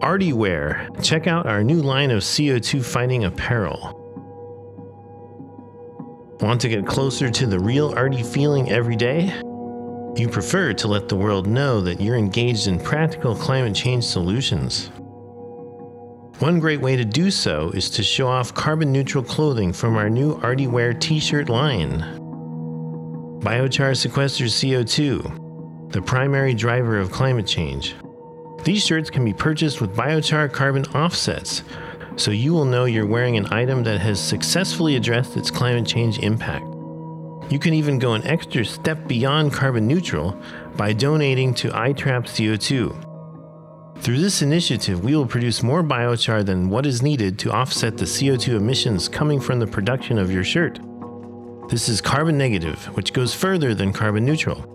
ARTi wear. Check out our new line of CO2 fighting apparel. Want to get closer to the real ARTi feeling every day? You prefer to let the world know that you're engaged in practical climate change solutions. One great way to do so is to show off carbon neutral clothing from our new ARTi wear t shirt line. Biochar sequesters CO2, the primary driver of climate change. These shirts can be purchased with biochar carbon offsets, so you will know you're wearing an item that has successfully addressed its climate change impact. You can even go an extra step beyond carbon neutral by donating to iTrap CO2. Through this initiative, we will produce more biochar than what is needed to offset the CO2 emissions coming from the production of your shirt. This is carbon negative, which goes further than carbon neutral.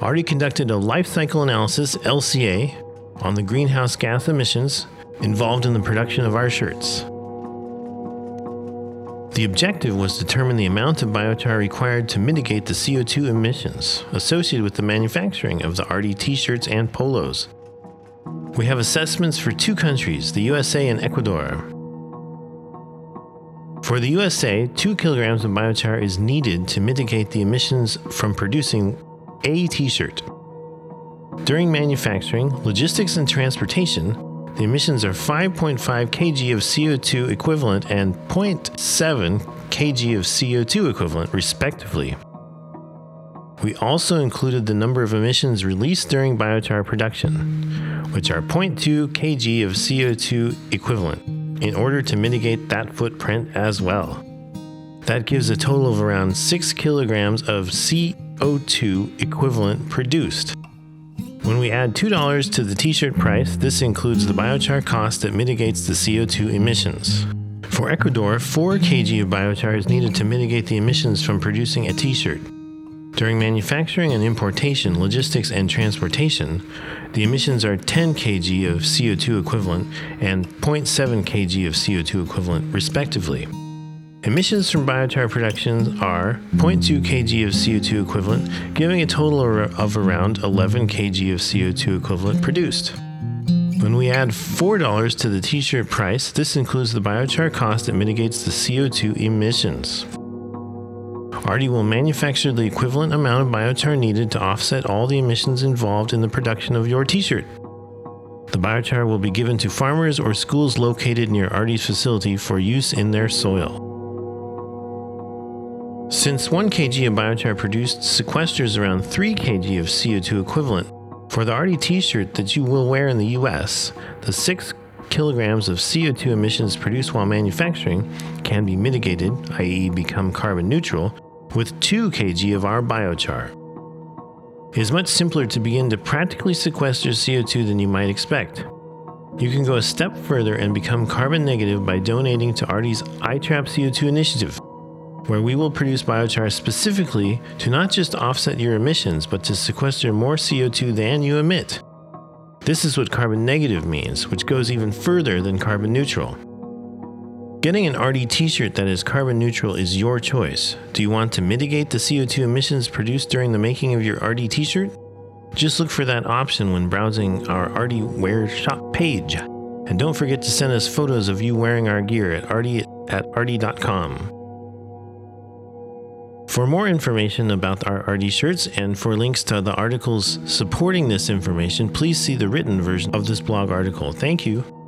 ARTi conducted a life cycle analysis, LCA, on the greenhouse gas emissions involved in the production of our shirts. The objective was to determine the amount of biochar required to mitigate the CO2 emissions associated with the manufacturing of the ARTi t shirts and polos. We have assessments for two countries, the USA and Ecuador. For the USA, 2 kilograms of biochar is needed to mitigate the emissions from producing a t shirt. During manufacturing, logistics, and transportation, the emissions are 5.5 kg of CO2 equivalent and 0.7 kg of CO2 equivalent, respectively. We also included the number of emissions released during biochar production, which are 0.2 kg of CO2 equivalent, in order to mitigate that footprint as well. That gives a total of around 6 kilograms of CO2 equivalent produced. When we add $2 to the t shirt price, this includes the biochar cost that mitigates the CO2 emissions. For Ecuador, 4 kg of biochar is needed to mitigate the emissions from producing a t shirt. During manufacturing and importation, logistics, and transportation, the emissions are 10 kg of CO2 equivalent and 0.7 kg of CO2 equivalent, respectively. Emissions from biochar production are 0.2 kg of CO2 equivalent, giving a total of around 11 kg of CO2 equivalent produced. When we add $4 to the t shirt price, this includes the biochar cost that mitigates the CO2 emissions. ARTi will manufacture the equivalent amount of biochar needed to offset all the emissions involved in the production of your t shirt. The biochar will be given to farmers or schools located near ARTi's facility for use in their soil. Since 1 kg of biochar produced sequesters around 3 kg of CO2 equivalent, for the ARTi t shirt that you will wear in the US, the 6 kilograms of CO2 emissions produced while manufacturing can be mitigated, i.e., become carbon neutral, with 2 kg of our biochar. It is much simpler to begin to practically sequester CO2 than you might expect. You can go a step further and become carbon negative by donating to ARTi's iTrap CO2 initiative where we will produce biochar specifically to not just offset your emissions, but to sequester more CO2 than you emit. This is what carbon negative means, which goes even further than carbon neutral. Getting an ARTi t shirt that is carbon neutral is your choice. Do you want to mitigate the CO2 emissions produced during the making of your ARTi t shirt? Just look for that option when browsing our ARTi Wear shop page. And don't forget to send us photos of you wearing our gear at artie at artie.com. For more information about our ARTi shirts and for links to the articles supporting this information, please see the written version of this blog article. Thank you.